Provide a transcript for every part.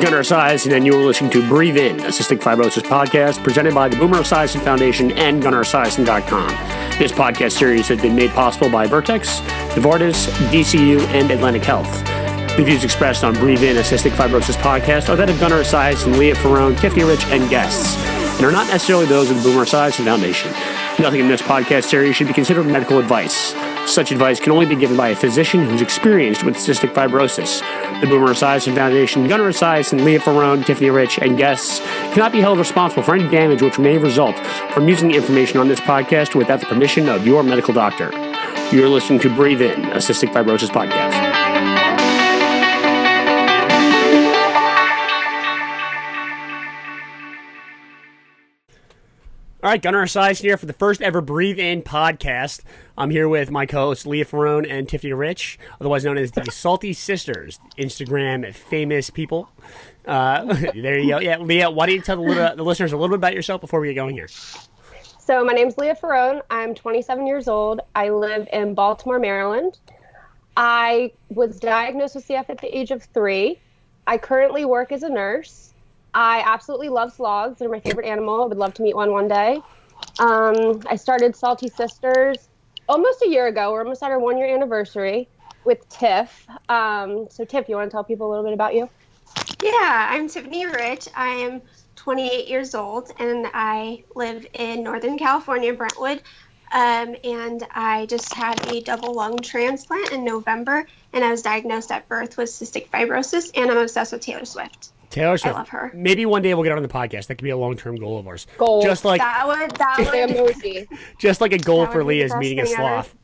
Gunnar Esiason, and you are listening to Breathe In, a cystic fibrosis podcast presented by the Boomer Esiason Foundation and GunnarEsiason.com. This podcast series has been made possible by Vertex, Novartis, DCU, and Atlantic Health. The views expressed on Breathe In, a cystic fibrosis podcast are that of Gunnar Esiason, Lea Ferrone, Tiffany Rich, and guests, and are not necessarily those of the Boomer Esiason Foundation. Nothing in this podcast series should be considered medical advice. Such advice can only be given by a physician who's experienced with cystic fibrosis. The Boomer Esiason Foundation, Gunnar Esiason, Lea Ferrone, Tiffany Rich, and guests cannot be held responsible for any damage which may result from using the information on this podcast without the permission of your medical doctor. You're listening to Breathe In, a cystic fibrosis podcast. All right, Gunnar Esiason here for the first ever Breathe In podcast. I'm here with my co-hosts Lea Ferrone and Tiffany Rich, otherwise known as the Salty Sisters, Instagram famous people. Uh, there you go. Yeah, Lea, why don't you tell the, little, the listeners a little bit about yourself before we get going here? So my name's Lea Ferrone. I'm 27 years old. I live in Baltimore, Maryland. I was diagnosed with CF at the age of three. I currently work as a nurse. I absolutely love sloths. They're my favorite animal. I would love to meet one one day. Um, I started Salty Sisters almost a year ago. We're almost at our one year anniversary with Tiff. Um, so, Tiff, you want to tell people a little bit about you? Yeah, I'm Tiffany Rich. I am 28 years old and I live in Northern California, Brentwood. Um, and I just had a double lung transplant in November, and I was diagnosed at birth with cystic fibrosis, and I'm obsessed with Taylor Swift. Taylor Swift. I love her. Maybe one day we'll get her on the podcast. That could be a long term goal of ours. Goal. Just like That would that would just like a goal That for would be the Lea's best meeting a thing ever. sloth.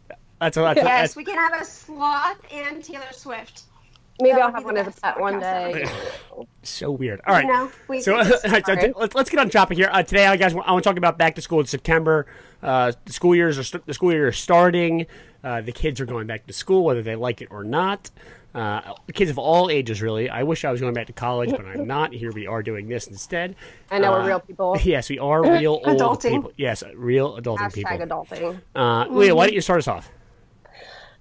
That's a, that's, a, yes, that's we can have a sloth and Taylor Swift. Maybe That I'll have one the of best that one day. so weird. All right. You know, we So could just- all right, let's let's get on topic here. Uh, today, I guys, I want to talk about back to school in September. Uh, the school years are st- the school year is starting. Uh, the kids are going back to school, whether they like it or not. Uh, kids of all ages, really. I wish I was going back to college, but I'm not. Here we are doing this instead. I know Uh, we're real people. Yes, we are real old Adulting. people. Yes, real adulting people. Hashtag adulting. Uh, Lea, why don't you start us off?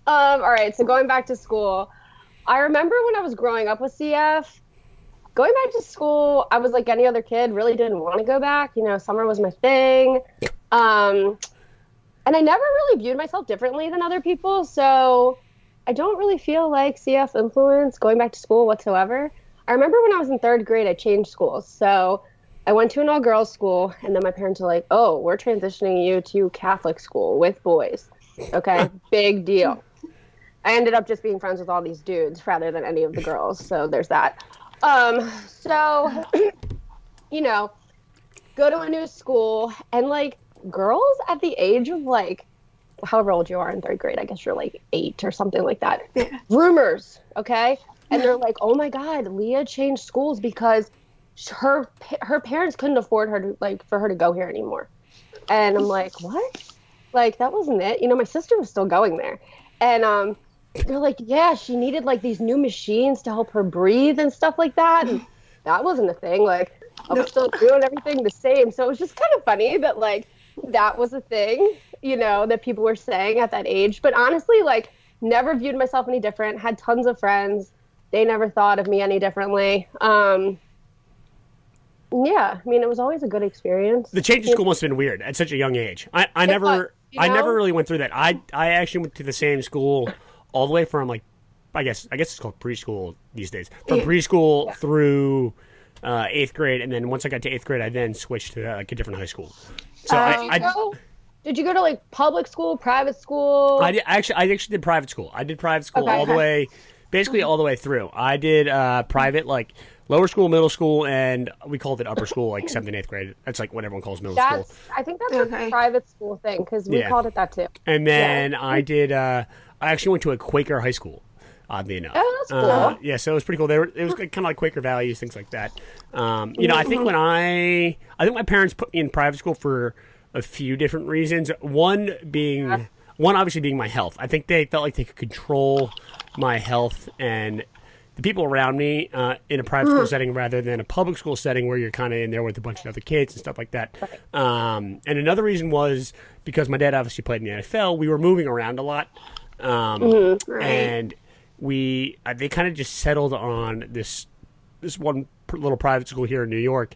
Um, all right, so going back to school, I remember when I was growing up with CF, going back to school, I was like any other kid, really didn't want to go back. You know, summer was my thing. Um, and I never really viewed myself differently than other people, so I don't really feel like CF influence going back to school whatsoever. I remember when I was in third grade, I changed schools. So I went to an all girls school, and then my parents were like, oh, we're transitioning you to Catholic school with boys. Okay, big deal. I ended up just being friends with all these dudes rather than any of the girls. So there's that. Um, so, you know, go to a new school and like girls at the age of like however old you are in third grade, I guess you're like eight or something like that. Yeah. Rumors, okay? And they're like, oh my God, Lea changed schools because her her parents couldn't afford her to like for her to go here anymore. And I'm like, what? Like that wasn't it. You know, my sister was still going there. And um they're like, yeah, she needed like these new machines to help her breathe and stuff like that. And that wasn't a thing. Like I was still doing everything the same. So it was just kind of funny that like that was a thing, you know, that people were saying at that age. But honestly, like never viewed myself any different. Had tons of friends. They never thought of me any differently. Um yeah, I mean, it was always a good experience. The change of school must have been weird at such a young age. I, I It never was, you I never really went through that. I I actually went to the same school all the way from like I guess I guess it's called preschool these days. From preschool through uh, eighth grade, and then once I got to eighth grade, I then switched to uh, like a different high school. So Did I, I? Did you go to like public school, private school? I did, actually I actually did private school. I did private school Okay. all the way, basically all the way through. I did uh, private like lower school, middle school, and we called it upper school, like seventh and eighth grade. That's like what everyone calls middle school. I think that's a private school thing because we Yeah. called it that too. And then I did. Uh, I actually went to a Quaker high school. Oddly enough. Oh, that's Uh, cool. yeah, so it was pretty cool. They were, it was kind of like Quaker values, things like that. Um, you know, I think when I, I think my parents put me in private school for a few different reasons. One being, one obviously being my health. I think they felt like they could control my health and the people around me uh, in a private school setting rather than a public school setting where you're kind of in there with a bunch of other kids and stuff like that. Um, and another reason was because my dad obviously played in the NFL. We were moving around a lot, um, Right. and we uh, they kind of just settled on this this one little private school here in New York.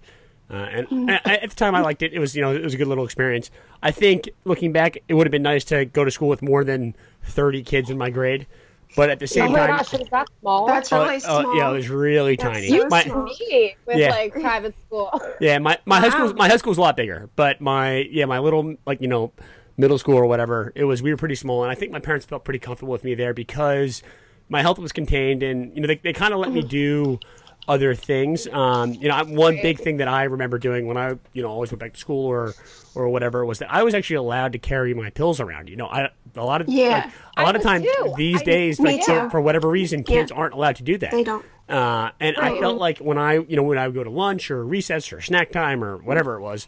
Uh, and Mm-hmm. at at the time, I liked it. It was, you know, it was a good little experience. I think looking back, it would have been nice to go to school with more than thirty kids in my grade. But at the Oh same my time, gosh, is that small? That's Oh, really oh, small. yeah, it was really That's tiny. so My- small. me with Yeah. like private school. Yeah, my, my high school Wow. my high school's a lot bigger, but my yeah my little like you know middle school or whatever it was we were pretty small, and I think my parents felt pretty comfortable with me there because my health was contained, and you know they they kind of let me do other things. Um, you know, one big thing that I remember doing when I you know always went back to school or or whatever was that I was actually allowed to carry my pills around. You know, I a lot of Yeah. like, a lot of time too. these I- days like for, for whatever reason kids Yeah. aren't allowed to do that. They don't. Uh, and I felt like when I, you know, when I would go to lunch or recess or snack time or whatever it was,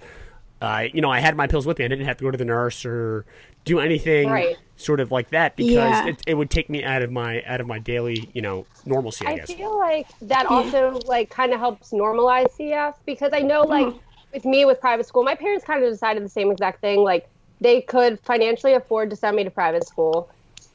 uh, you know, I had my pills with me. I didn't have to go to the nurse or do anything Right. sort of like that because Yeah. it, it would take me out of my out of my daily, you know, normalcy. I, I guess. feel like that also like kind of helps normalize CF because I know like with me with private school, my parents kind of decided the same exact thing. Like they could financially afford to send me to private school.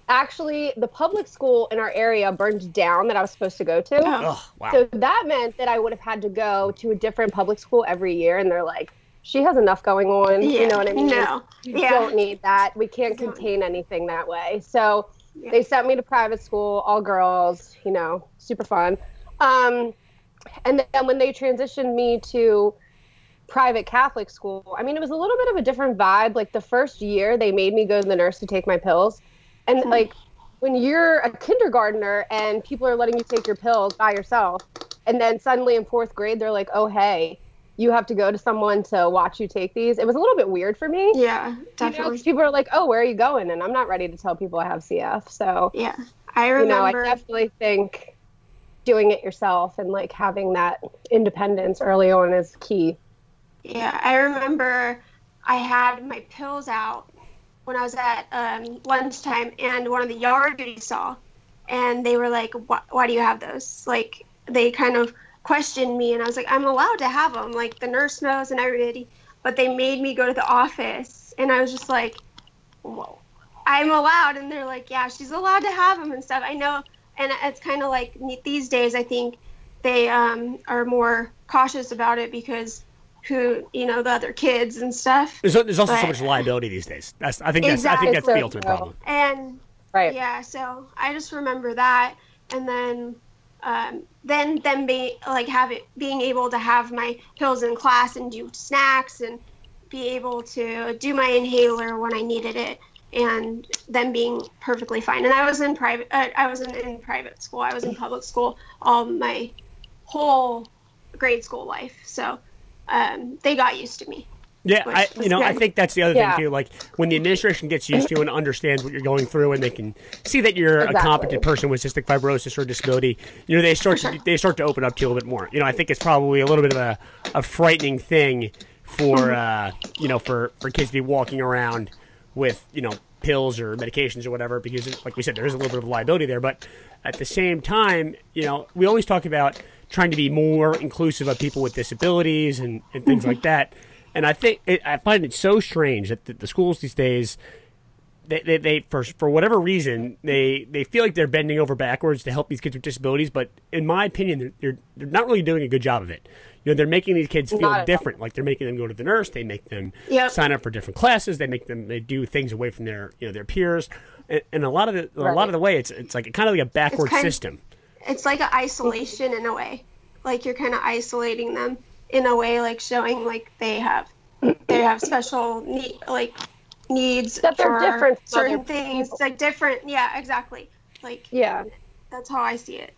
Actually, the public school in our area burned down that I was supposed to go to. Oh wow! So that meant that I would have had to go to a different public school every year, and they're like, "She has enough going on." Yeah. You know what I mean? No. You Yeah. don't need that. We can't contain anything that way. So Yeah. they sent me to private school, all girls. You know, super fun. Um, and then when they transitioned me to private Catholic school, I mean, it was a little bit of a different vibe. Like the first year, they made me go to the nurse to take my pills, and Hmm. like when you're a kindergartner and people are letting you take your pills by yourself, and then suddenly in fourth grade they're like, "Oh hey, you have to go to someone to watch you take these." It was a little bit weird for me. Yeah, You know, people are like, "Oh, where are you going?" And I'm not ready to tell people I have CF. So yeah, I you know, I definitely think doing it yourself and like having that independence early on is key. Yeah, I remember I had my pills out when I was at um, lunchtime, and one of the yard duties saw, and they were like, why, "Why do you have those?" Like they kind of questioned me, and I was like, "I'm allowed to have them." Like the nurse knows and everybody, but they made me go to the office, and I was just like, "Whoa." I'm allowed, and they're like, "Yeah, she's allowed to have them and stuff." I know, and it's kind of like these days. I think they um, are more cautious about it because who you know the other kids and stuff There's, there's also so much liability these days. That's I think that's I think that's the ultimate problem. and Right. yeah so i just remember that and then um, then them being like have it being able to have my pills in class and do snacks and be able to do my inhaler when i needed it and them being perfectly fine. And i was in private uh, i wasn't in private school. I was in public school all my whole grade school life. So um, they got used to me Yeah, I you know I think that's the other Yeah. thing too. Like when the administration gets used to and understands what you're going through, and they can see that you're a competent person with cystic fibrosis or disability, you know they start to, they start to open up to you a little bit more. You know I think it's probably a little bit of a, a frightening thing for uh, you know for for kids to be walking around with you know pills or medications or whatever because like we said there is a little bit of liability there but at the same time you know we always talk about trying to be more inclusive of people with disabilities and, and things like that and i think it, i find it so strange that the, the schools these days they, they, they for, for whatever reason they, they feel like they're bending over backwards to help these kids with disabilities but in my opinion they're, they're, they're not really doing a good job of it you know they're making these kids feel Not at all. different like they're making them go to the nurse they make them Yep. sign up for different classes they make them they do things away from their you know their peers and, and a lot of the a lot of the way it's it's like kind of like a backward of- system it's like an isolation in a way. Like you're kind of isolating them in a way, like showing like they have they have special need like needs That they're different certain things. people. Like different, yeah, exactly. Like Yeah. that's how I see it.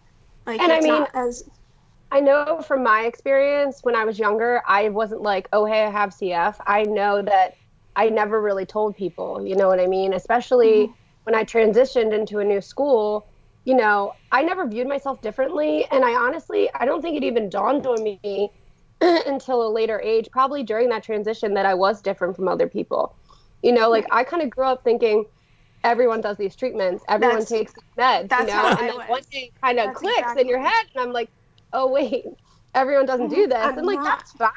Like And I mean- as I know from my experience when I was younger, I wasn't like, oh, hey, I have CF. I know that I never really told people, you know what I mean? Especially mm-hmm. when I transitioned into a new school, you know, I never viewed myself differently. And I honestly, I don't think it even dawned on me until a later age, probably during that transition, that I was different from other people. You know, like I kind of grew up thinking, everyone does these treatments, everyone That's- takes meds, that's you know, and I then was. one day kind of clicks exactly in your head, and I'm like, oh wait, everyone doesn't do mm-hmm. this, I'm and like not. that's fine,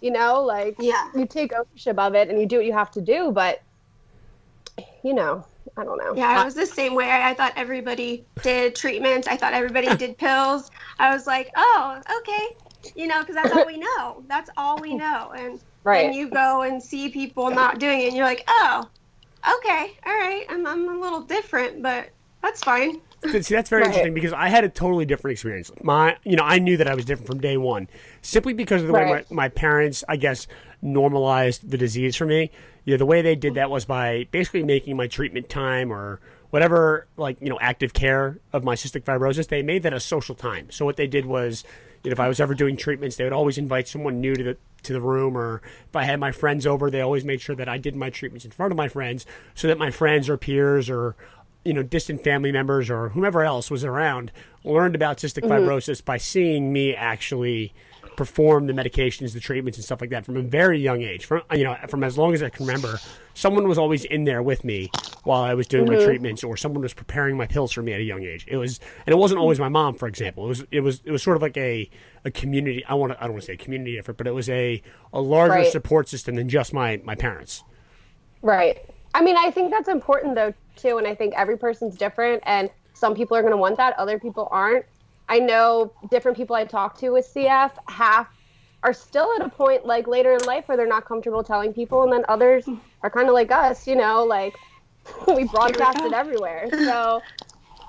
you know, like yeah. you take ownership of it and you do what you have to do, but you know, I don't know. Yeah, I was the same way. I, I thought everybody did treatments. I thought everybody did pills. I was like, oh, okay. You know, because that's all we know. That's all we know. And Right. then you go and see people not doing it, and you're like, oh, okay, all right, I'm, I'm a little different, but that's fine. See, that's very Right. interesting because I had a totally different experience. My, you know, I knew that I was different from day one, simply because of the way my, my parents, I guess, normalized the disease for me. You know, the way they did that was by basically making my treatment time or whatever, like you know, active care of my cystic fibrosis. They made that a social time. So what they did was, you know, if I was ever doing treatments, they would always invite someone new to the to the room, or if I had my friends over, they always made sure that I did my treatments in front of my friends, so that my friends or peers or you know, distant family members or whomever else was around learned about cystic mm-hmm. fibrosis by seeing me actually perform the medications, the treatments, and stuff like that from a very young age. From you know, from as long as I can remember, someone was always in there with me while I was doing my mm-hmm. treatments, or someone was preparing my pills for me at a young age. It was, and it wasn't always my mom, for example. It was, it was, it was sort of like a a community. I want to, I don't want to say community effort, but it was a a larger Right. support system than just my my parents. Right. I mean, I think that's important though too, and I think every person's different, and some people are going to want that, other people aren't. I know different people I talk to with CF half are still at a point like later in life where they're not comfortable telling people, and then others are kind of like us, you know, like we broadcast go. it everywhere. So,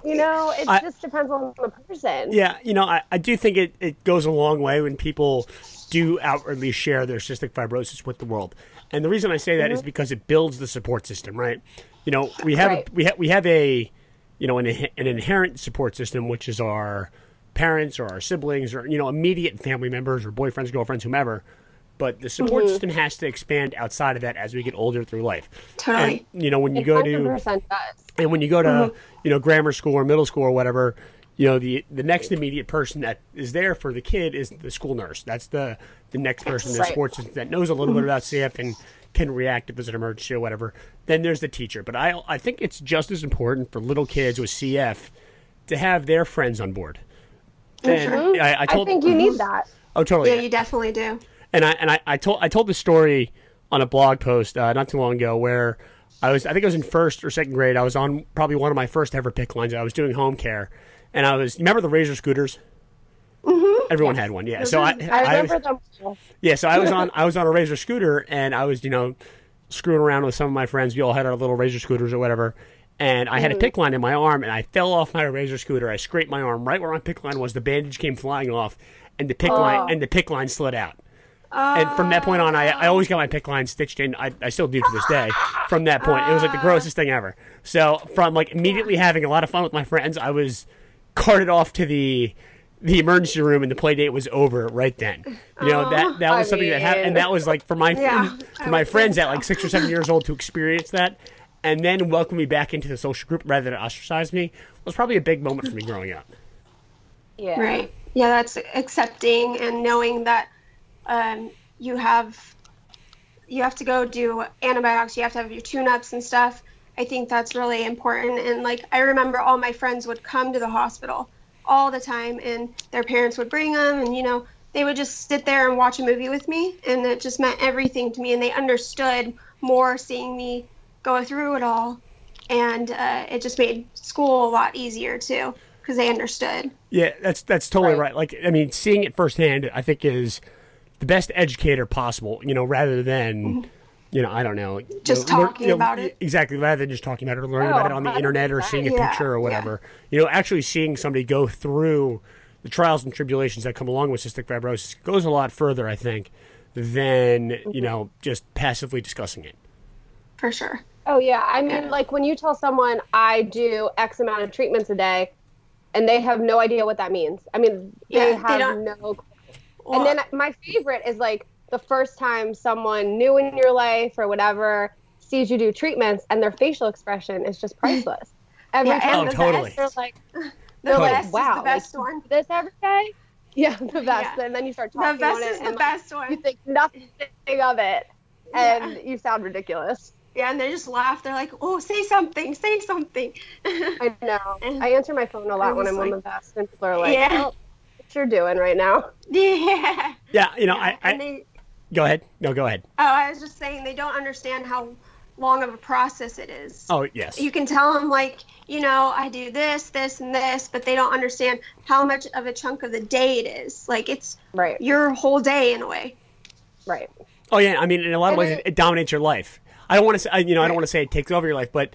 you know, it I- just depends on the person. Yeah, you know, I, I do think it, it goes a long way when people do outwardly share their cystic fibrosis with the world. And the reason I say that is mm-hmm. because it builds the support system, right? You know, we have Right. we have we have a you know an, an inherent support system which is our parents or our siblings or you know immediate family members or boyfriends, girlfriends, whomever. But the support mm-hmm. system has to expand outside of that as we get older through life. Totally. And, you know, when you It go to does. and when you go to mm-hmm. you know grammar school or middle school or whatever, you know the the next immediate person that is there for the kid is the school nurse. That's the the next person in the Right. sports system that knows a little bit mm-hmm. about CF and can react if there's an emergency or whatever. Then there's the teacher. But I I think it's just as important for little kids with CF to have their friends on board. And I, I I think you need that. oh totally Yeah, you definitely do. And I and I, I told I told the story on a blog post uh, not too long ago where I was I think I was in first or second grade. I was on probably one of my first ever PICC lines. I was doing home care, and I was remember the Razor scooters. Mm-hmm. Everyone had one, yeah. So I, I I remember was, them. yeah, so I was on I was on a Razor scooter, and I was you know screwing around with some of my friends. We all had our little Razor scooters or whatever. And I had a PICC line in my arm, and I fell off my Razor scooter. I scraped my arm right where my PICC line was. The bandage came flying off, and the PICC line and the PICC line slid out. And from that point on, I, I always got my PICC line stitched in. I, I still do to this day. From that point, it was like the grossest thing ever. So from like immediately having a lot of fun with my friends, I was carted off to the the emergency room, and the play date was over right then. You know that that was I something that happened, and that was like for my Yeah, for my friends think at like six or seven years old to experience that, and then welcome me back into the social group rather than ostracize me was probably a big moment for me growing up. Yeah. Right. Yeah, that's accepting and knowing that um, you have you have to go do antibiotics. You have to have your tune-ups and stuff. I think that's really important. And like I remember, all my friends would come to the hospital all the time, and their parents would bring them, and you know they would just sit there and watch a movie with me, and it just meant everything to me. And they understood more seeing me go through it all, and uh, it just made school a lot easier too because they understood. Yeah, that's that's totally Right. right. Like, I mean, seeing it firsthand, I think is the best educator possible. You know, rather than you know, I don't know, you Mm-hmm. Just learn- talking you know, about it. Exactly, rather than just talking about it or learning Oh, about it on the internet or 100%. seeing a Yeah, picture or yeah. whatever. You know, actually seeing somebody go through the trials and tribulations that come along with cystic fibrosis goes a lot further, I think, than Mm-hmm. you know just passively discussing it. For sure. Oh yeah, I mean, like when you tell someone I do X amount of treatments a day, and they have no idea what that means. I mean, Yeah, they they have don't- no. Well, and then my favorite is like the first time someone new in your life or whatever sees you do treatments, and their facial expression is just priceless. Every Yeah, time and Oh, the totally. they're like, the they're like, best wow, the best like, one. this every day. Yeah, the best. Yeah. And then you start The talking best on it, is the and like, best you one. think nothing of it, Yeah. and you sound ridiculous. Yeah, and they just laugh. They're like, "Oh, say something, say something." I know. I answer my phone a lot when I'm on the vest, and people are like, Yeah. "Oh, you're doing right now?" yeah. Yeah, you know, I, and I they, go ahead. No, go ahead. oh, I was just saying they don't understand how long of a process it is. Oh yes. You can tell them like, you know, I do this, this, and this, but they don't understand how much of a chunk of the day it is. Like it's Right. your whole day in a way. Right. Oh yeah, I mean, in a lot of And ways, it, it dominates your life. I don't want to say, I- you know, I don't want to say it takes over your life, but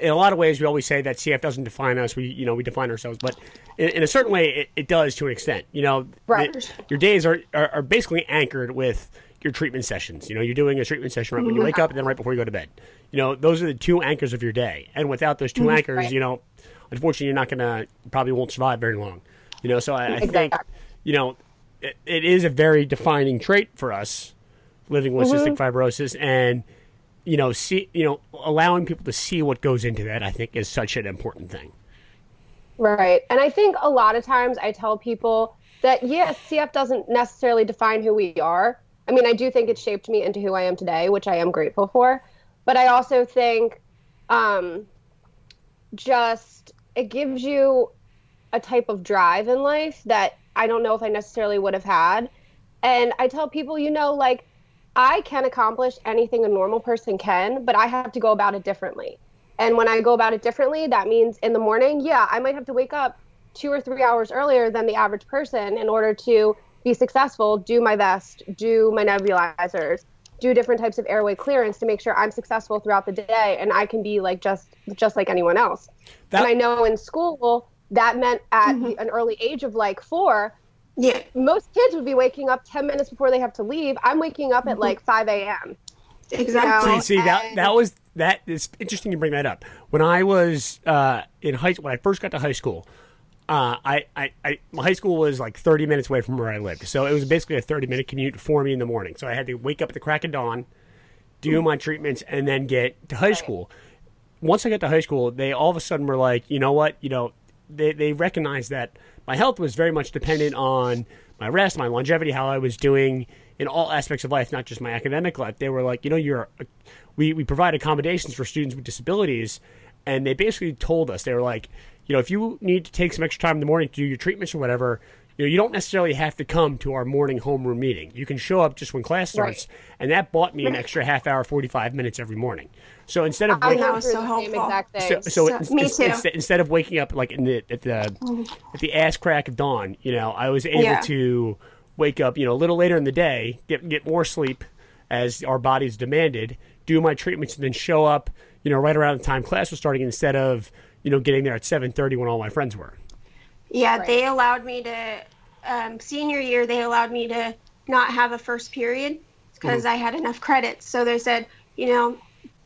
in a lot of ways, we always say that CF doesn't define us. We, you know, we define ourselves, but in, in a certain way, it, it does to an extent. You know, Right. the- your days are, are are basically anchored with your treatment sessions. You know, you're doing a treatment session right when you wake up and then right before you go to bed. You know, those are the two anchors of your day. And without those 2 anchors, Right. you know, unfortunately, you're not gonna probably won't survive very long. You know, so I, I think you know it, it is a very defining trait for us living with Mm-hmm. cystic fibrosis and you know see you know allowing people to see what goes into that i think is such an important thing Right. And I think a lot of times I tell people that, yes, CF doesn't necessarily define who we are. I mean, I do think it shaped me into who I am today, which I am grateful for. But I also think um, just it gives you a type of drive in life that I don't know if I necessarily would have had. And I tell people, you know, like I can accomplish anything a normal person can, but I have to go about it differently. And when I go about it differently, that means in the morning, yeah, I might have to wake up two or three hours earlier than the average person in order to be successful, do my best, do my nebulizers, do different types of airway clearance to make sure I'm successful throughout the day and I can be like just just like anyone else. That- and I know in school that meant at the- an early age of like 4, Yeah. most kids would be waking up 10 minutes before they have to leave. I'm waking up at like 5 a.m. Exactly. know, see, see that and- that was that is interesting you bring that up when i was uh, in high when i first got to high school uh, I, I, I, my high school was like 30 minutes away from where I lived. So it was basically a 30 minute commute for me in the morning. So I had to wake up at the crack of dawn, do my treatments, and then get to high school. Once I got to high school, they all of a sudden were like, you know what? You know, they, they recognized that my health was very much dependent on my rest, my longevity, how I was doing in all aspects of life, not just my academic life. They were like, you know, you're, we, we provide accommodations for students with disabilities. And they basically told us, they were like, you know, if you need to take some extra time in the morning to do your treatments or whatever, you know, you don't necessarily have to come to our morning homeroom meeting. You can show up just when class starts, and that bought me an extra half hour, forty five minutes every morning. So instead of I waking, that went was so the same helpful. exact so, so, So- ins- me too. instead, instead of waking up like in the at the at the ass crack of dawn, you know, I was able Yeah. to wake up, you know, a little later in the day, get get more sleep as our bodies demanded, do my treatments, and then show up, you know, right around the time class was starting instead of you know getting there at seven thirty when all my friends were. Yeah, Right. they allowed me to um, senior year. They allowed me to not have a first period because I had enough credits. So they said, you know,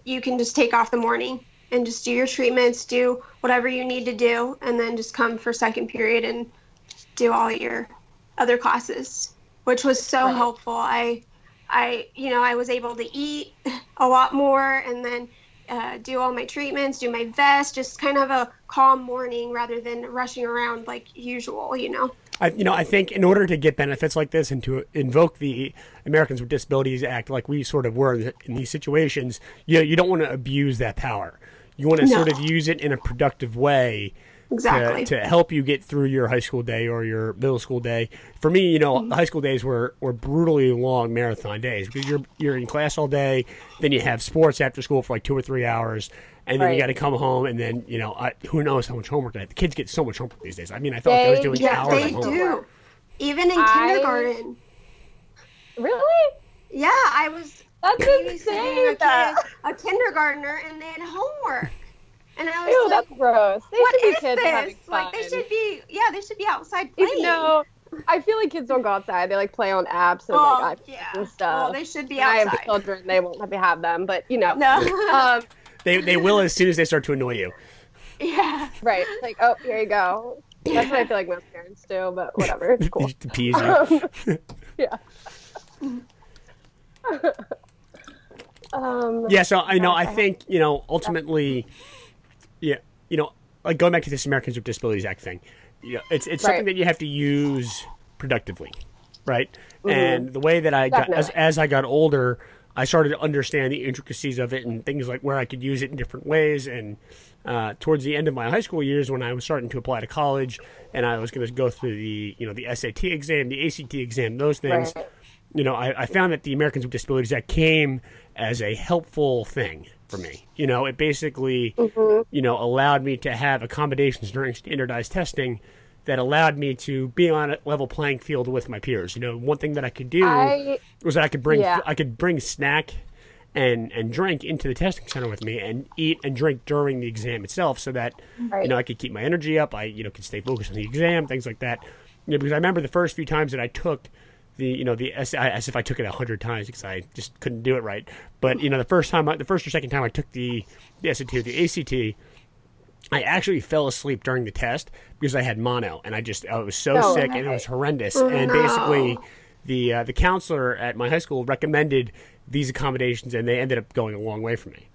you can just take off the morning and just do your treatments, do whatever you need to do, and then just come for second period and do all your other classes, which was so Right. helpful. I, I, you know, I was able to eat a lot more and then uh, do all my treatments, do my vest, just kind of a calm morning rather than rushing around like usual, you know. I, you know, I think in order to get benefits like this and to invoke the Americans with Disabilities Act, like we sort of were in, these situations, you know, you don't want to abuse that power. You want to No. sort of use it in a productive way Exactly. to, to help you get through your high school day or your middle school day. For me, you know, the high school days were, were brutally long marathon days because you're you're in class all day, then you have sports after school for like two or three hours, and then you got to come home, and then you know, I, who knows how much homework they have. The kids get so much homework these days. I mean, I felt like I was doing yeah, hours they of homework. do. Even in I- kindergarten. Really? Yeah, I was That's babysitting a, insane. That- kid, a kindergartner, and they had homework. And I was Ew, like, that's gross. They what should be is kids having this? fun. Like, they should be, yeah, they should be outside playing. Even though I feel like kids don't go outside, they like play on apps and oh, like iPads yeah. and stuff. Well, they should be outside. I have children, they won't let me have them, but you know. No. Um, They they will as soon as they start to annoy you. yeah. right. Like, oh, here you go. That's what I feel like most parents do, but whatever. It's cool. Just to tease you. Um, yeah. um, Yeah, so I know. I think you know ultimately, yeah, you know, like going back to this Americans with Disabilities Act thing, you know, it's it's something that you have to use productively, right? And the way that I got as, as I got older, I started to understand the intricacies of it and things like where I could use it in different ways. And uh, towards the end of my high school years, when I was starting to apply to college, and I was going to go through the you know the SAT exam, the ACT exam, those things Right. you know, I, I found that the Americans with Disabilities Act came as a helpful thing for me. You know, it basically, mm-hmm. you know, allowed me to have accommodations during standardized testing that allowed me to be on a level playing field with my peers. You know, one thing that I could do I, was that I could bring yeah. I could bring snack and and drink into the testing center with me and eat and drink during the exam itself so that right. you know I could keep my energy up. I you know could stay focused on the exam, things like that. You know, because I remember the first few times that I took the you know the as if I took it a hundred times because I just couldn't do it right. But you know the first time, the first or second time I took the the SAT or the ACT, I actually fell asleep during the test because I had mono and I just I was so oh, sick and it was horrendous. Oh, and basically, the uh, the counselor at my high school recommended these accommodations, and they ended up going a long way for me.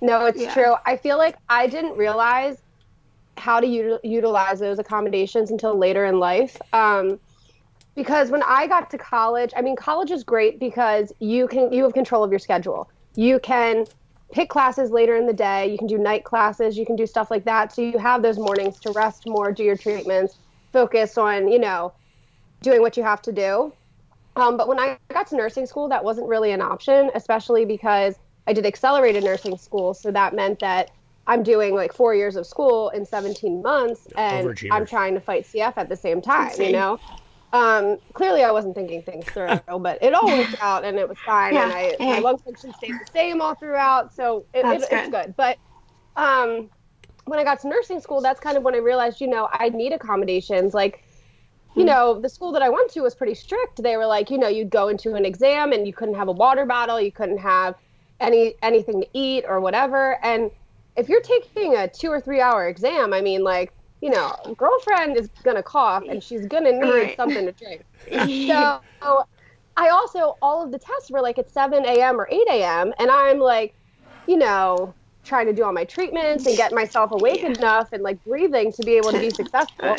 No, it's yeah. true. I feel like I didn't realize how to util- utilize those accommodations until later in life. Um, because when I got to college, I mean, college is great because you can you have control of your schedule. You can pick classes later in the day. You can do night classes. You can do stuff like that. So you have those mornings to rest more, do your treatments, focus on you know doing what you have to do. Um, but when I got to nursing school, that wasn't really an option, especially because I did accelerated nursing school. So that meant that I'm doing like four years of school in 17 months, and I'm trying to fight CF at the same time, you know? Um, clearly, I wasn't thinking things through, but it all worked out and it was fine. Yeah. And I, hey. my lung function stayed the same all throughout. So it, it, good. it's good. But um, when I got to nursing school, that's kind of when I realized, you know, I need accommodations. Like, you hmm. know, the school that I went to was pretty strict. They were like, you know, you'd go into an exam and you couldn't have a water bottle, you couldn't have any anything to eat or whatever. And if you're taking a two or three hour exam, I mean, like, you know, girlfriend is gonna cough and she's gonna need right. something to drink. so I also all of the tests were like at seven a.m. or eight a.m. and I'm like, you know, trying to do all my treatments and get myself awake yeah. enough and like breathing to be able to be successful.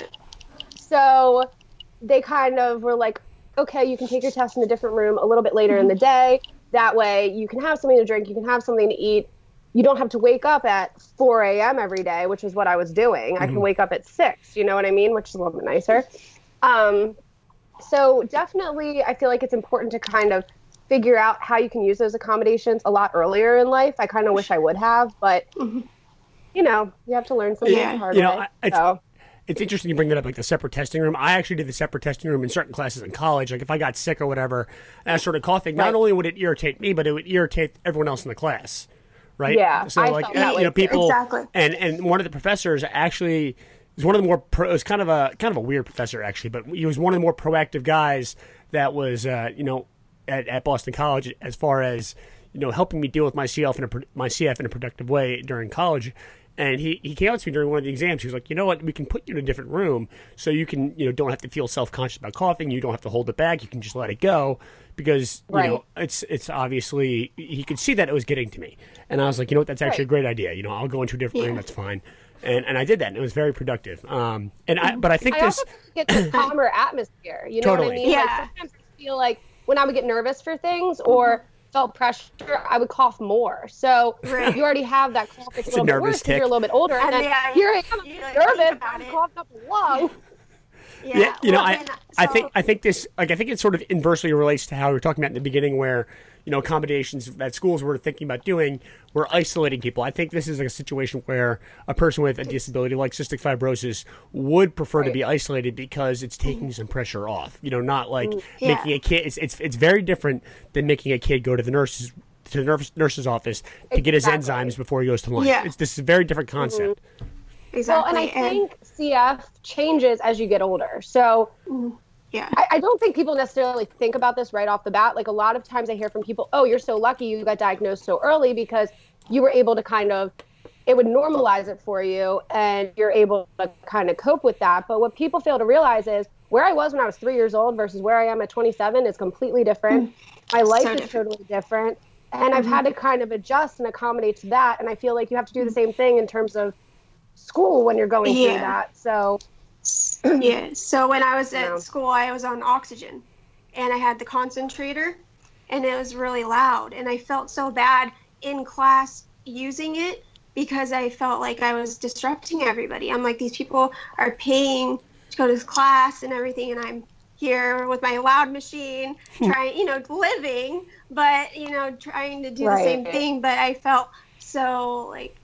So they kind of were like, okay, you can take your test in a different room a little bit later in the mm-hmm. day. That way you can have something to drink, you can have something to eat. You don't have to wake up at 4 a.m. every day, which is what I was doing. Mm-hmm. I can mm-hmm. wake up at 6, you know what I mean? Which is a little bit nicer. Um, so definitely, I feel like it's important to kind of figure out how you can use those accommodations a lot earlier in life. I kind of wish I would have, but mm-hmm. you know, you have to learn something yeah. the hard you know, way. so it's interesting you bring that up, like the separate testing room. I actually did the separate testing room in certain classes in college. Like if I got sick or whatever, and I started coughing, right. not only would it irritate me, but it would irritate everyone else in the class. Right? Yeah. So I like you know people exactly. and and one of the professors actually was one of the more pro, it was kind of a kind of a weird professor actually, but he was one of the more proactive guys that was uh, you know at, at Boston College as far as you know helping me deal with my CF in a my CF in a productive way during college and he, he came out to me during one of the exams. He was like, you know what? We can put you in a different room so you can, you know, don't have to feel self conscious about coughing. You don't have to hold it back. You can just let it go because, you right. know, it's, it's obviously, he could see that it was getting to me. And I was like, you know what? That's actually right. a great idea. You know, I'll go into a different yeah. room. That's fine. And, and I did that, and it was very productive. Um, and I, but I think I this get the calmer atmosphere. You know totally. what I mean? Yeah. Like sometimes I feel like when I would get nervous for things, or mm-hmm felt pressure, I would cough more. So right. you already have that cough that's a little bit worse because you're a little bit older. And, and then yeah, here I am, like, nervous, I'm coughing up a lung. Yeah, yeah you well, know, I, so... I think I think this like I think it sort of inversely relates to how we were talking about in the beginning, where you know accommodations that schools were thinking about doing were isolating people. I think this is like a situation where a person with a disability like cystic fibrosis would prefer right. to be isolated because it's taking some pressure off. You know, not like mm, yeah. making a kid. It's, it's it's very different than making a kid go to the nurse's to the nurse, nurse's office to exactly. get his enzymes before he goes to lunch. Yeah. It's this is a very different concept. Mm-hmm. Exactly. Well, and I and... think CF changes as you get older. So mm-hmm. Yeah. I, I, don't think people necessarily think about this right off the bat. Like a lot of times I hear from people, oh, you're so lucky you got diagnosed so early because you were able to kind of, it would normalize it for you and you're able to kind of cope with that. But what people fail to realize is where I was when I was three years old versus where I am at 27 is completely different. Mm-hmm. My life so is different. totally different. And mm-hmm. I've had to kind of adjust and accommodate to that. And I feel like you have to do the same thing in terms of school when you're going yeah. through that. So yeah. So when I was at school, I was on oxygen, and I had the concentrator, and it was really loud, and I felt so bad in class using it because I felt like I was disrupting everybody. I'm like, these people are paying to go to class and everything, and I'm here with my loud machine, hmm. trying, you know, living, but you know, trying to do the same thing. But I felt so like,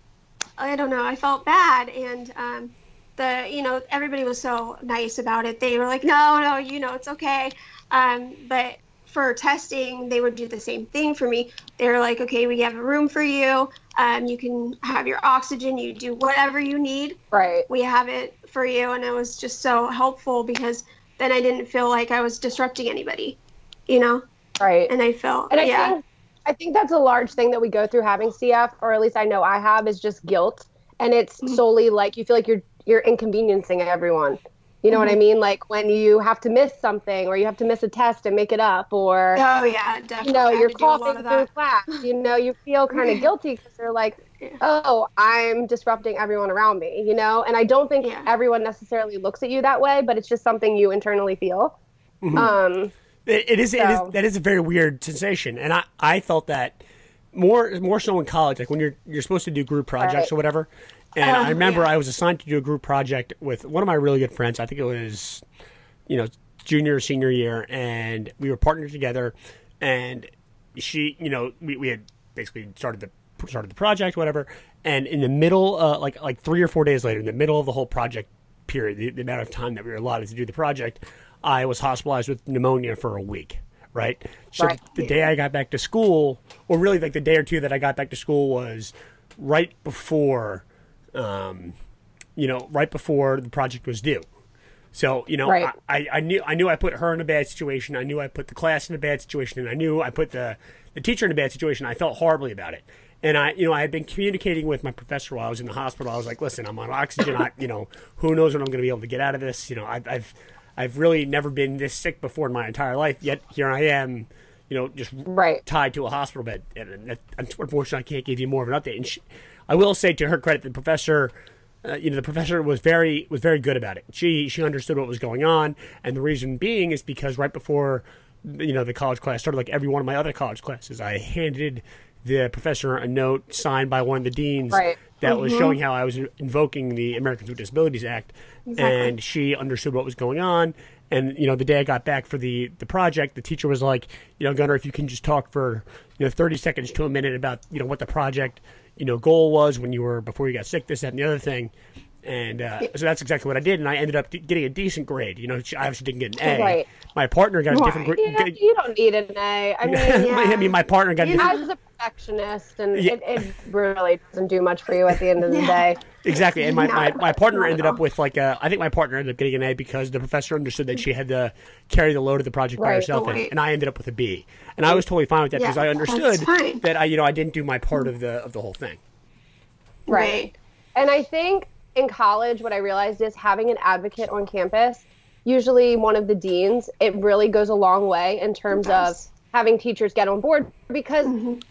I don't know, I felt bad, and um, the, you know, everybody was so nice about it. They were like, no, no, you know, it's okay. Um, but for testing, they would do the same thing for me. They were like, okay, we have a room for you. Um, you can have your oxygen. You do whatever you need Right. we have it for you and it was just so helpful because then i didn't feel like i was disrupting anybody you know Right. and i felt And I yeah think I think that's a large thing that we go through having CF, or at least I know I have, is just guilt, and it's Mm-hmm. solely like you feel like you're you're inconveniencing everyone. You know what Mm-hmm. I mean? Like when you have to miss something, or you have to miss a test and make it up, or oh yeah definitely you know you're to do a lot coughing through class. You know you feel kind of guilty because they're like, Yeah. oh, I'm disrupting everyone around me. You know, and I don't think Yeah. everyone necessarily looks at you that way, but it's just something you internally feel. Mm-hmm. Um, It, it is. It is. So- That is a very weird sensation, and I, I felt that more more so in college, like when you're you're supposed to do group projects Right. or whatever. And Oh, I remember yeah. I was assigned to do a group project with one of my really good friends. I think it was, you know, junior or senior year, and we were partnered together. And she, you know, we, we had basically started the started the project, whatever. And in the middle, uh, like like three or four days later, in the middle of the whole project period, the, the amount of time that we were allotted to do the project, I was hospitalized with pneumonia for a week. Right. So Right. the day I got back to school, or really like the day or two that I got back to school, was right before, um, you know, right before the project was due. So you know, Right. I, I, I knew I knew I put her in a bad situation. I knew I put the class in a bad situation, and I knew I put the the teacher in a bad situation. I felt horribly about it. And I, you know, I had been communicating with my professor while I was in the hospital. I was like, "Listen, I'm on oxygen. I, you know, who knows when I'm going to be able to get out of this? You know, I've, I've, I've really never been this sick before in my entire life. Yet here I am, you know, just Right. tied to a hospital bed. And unfortunately, I can't give you more of an update. And she, I will say, to her credit, the professor, uh, you know, the professor was very was very good about it. She she understood what was going on, and the reason being is because right before, you know, the college class started, like every one of my other college classes, I handed the professor a note signed by one of the deans Right. That was showing mm-hmm. how I was invoking the Americans with Disabilities Act, and she understood what was going on. And you know, the day I got back for the the project, the teacher was like, you know, Gunnar, if you can just talk for you know thirty seconds to a minute about you know what the project you know goal was when you were before you got sick, this, that, and the other thing. And uh, so that's exactly what I did, and I ended up d- getting a decent grade. You know, I obviously didn't get an A. Right. My partner got a different grade. yeah, you don't need an A. I mean, I mean, my partner got a You different. I was a perfectionist, and Yeah. it, it really doesn't do much for you at the end of the day. Exactly, and my, my, my partner ended up with like a. I think my partner ended up getting an A because the professor understood that she had to carry the load of the project by herself, and, Right. and I ended up with a B, and I was totally fine with that Yeah, because I understood that I you know I didn't do my part of the of the whole thing. Right. And I think in college, what I realized is having an advocate on campus, usually one of the deans, it really goes a long way in terms of having teachers get on board because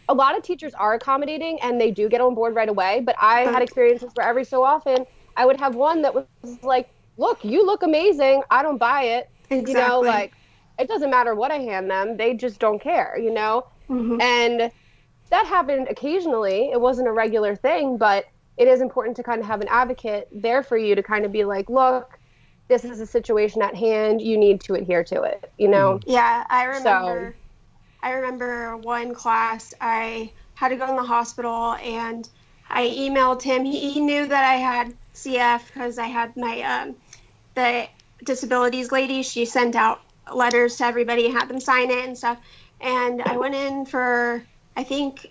a lot of teachers are accommodating and they do get on board right away. But I had experiences where every so often I would have one that was like, look, you look amazing. I don't buy it. Exactly. You know, like it doesn't matter what I hand them, they just don't care, you know? Mhm. And that happened occasionally. It wasn't a regular thing, but it is important to kind of have an advocate there for you to kind of be like, look, this is a situation at hand. You need to adhere to it, you know? Yeah, I remember. I remember one class I had to go in the hospital and I emailed him. He, he knew that I had CF because I had my um, the disabilities lady. She sent out letters to everybody, had them sign it and stuff. And I went in for I think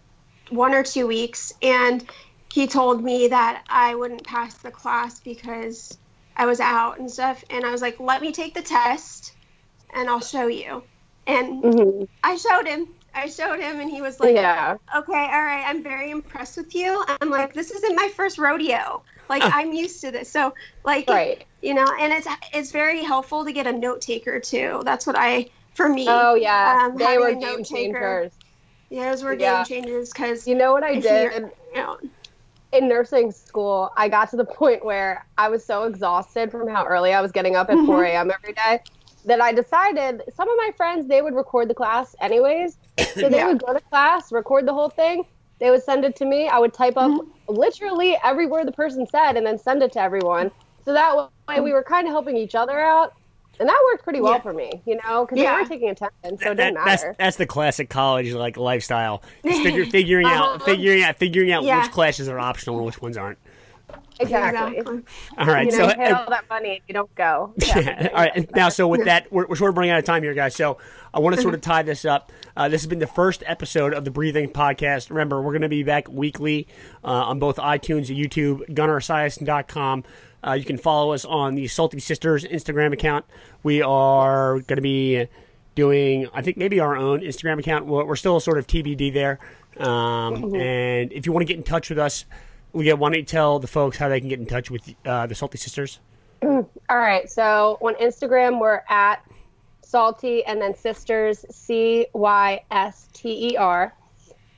one or two weeks, and he told me that I wouldn't pass the class because I was out and stuff. And I was like, let me take the test and I'll show you. And Mhm. I showed him. I showed him, and he was like, Yeah. "Okay, all right. I'm very impressed with you." I'm like, "This isn't my first rodeo. Like, I'm used to this." So, like, Right. you know, and it's it's very helpful to get a note taker too. That's what I, for me. Oh, yeah. Um, they were game note taker. changers. Yeah, those were Yeah. game changers because You know what I did? you know, in nursing school, I got to the point where I was so exhausted from how early I was getting up at Mhm. 4 a.m. every day that I decided some of my friends they would record the class anyways. So they Yeah. would go to class, record the whole thing. They would send it to me. I would type up Mm-hmm. literally every word the person said and then send it to everyone. So that way we were kind of helping each other out. And that worked pretty well Yeah. for me, you know, because Yeah. they were taking attendance, so it That- didn't that's matter. that's the classic college like lifestyle. Just figure, figuring out Uh-huh. figuring out figuring out Yeah. which classes are optional and which ones aren't. exactly. Exactly. All right, You so you pay uh, all that money and you don't go. Yeah. All right. Now, so with that, we're, we're sort of running out of time here, guys. So I want to sort of tie this up. Uh, this has been the first episode of the Breathe In Podcast. Remember, we're going to be back weekly uh, on both iTunes and YouTube, GunnarEsiason.com. Uh, you can follow us on the Salty Cysters Instagram account. We are going to be doing, I think, maybe our own Instagram account. We're, we're still sort of TBD there. Um, And if you want to get in touch with us, don't you tell the folks how they can get in touch with uh, the Salty Cysters? All right. So on Instagram, we're at salty and then sisters, C Y S T E R.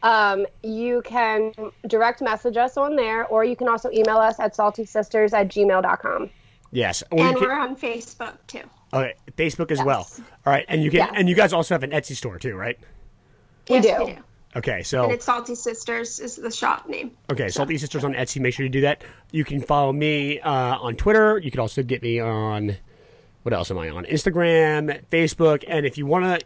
Um, you can direct message us on there, or you can also email us at saltycysters at gmail.com. Yes. Or you And can- we're on Facebook too. Okay, Facebook as well. All right, and you can Yes. and you guys also have an Etsy store too, right? We Yes, do. we do. Okay, so And it's Salty Cysters is the shop name. okay, Salty Cysters on Etsy. Make sure you do that. You can follow me uh, on Twitter. You can also get me on what else am I on? Instagram, Facebook, and if you want to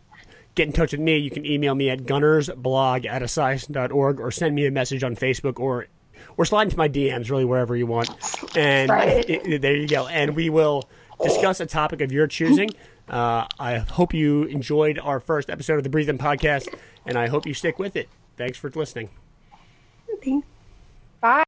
get in touch with me, you can email me at gunnarsblog at esiason.org or send me a message on Facebook or or slide into my DMs, really wherever you want. And Right. i- i- there you go. And we will discuss a topic of your choosing. Uh, I hope you enjoyed our first episode of the Breathe In podcast, and I hope you stick with it. Thanks for listening. Thanks. Bye.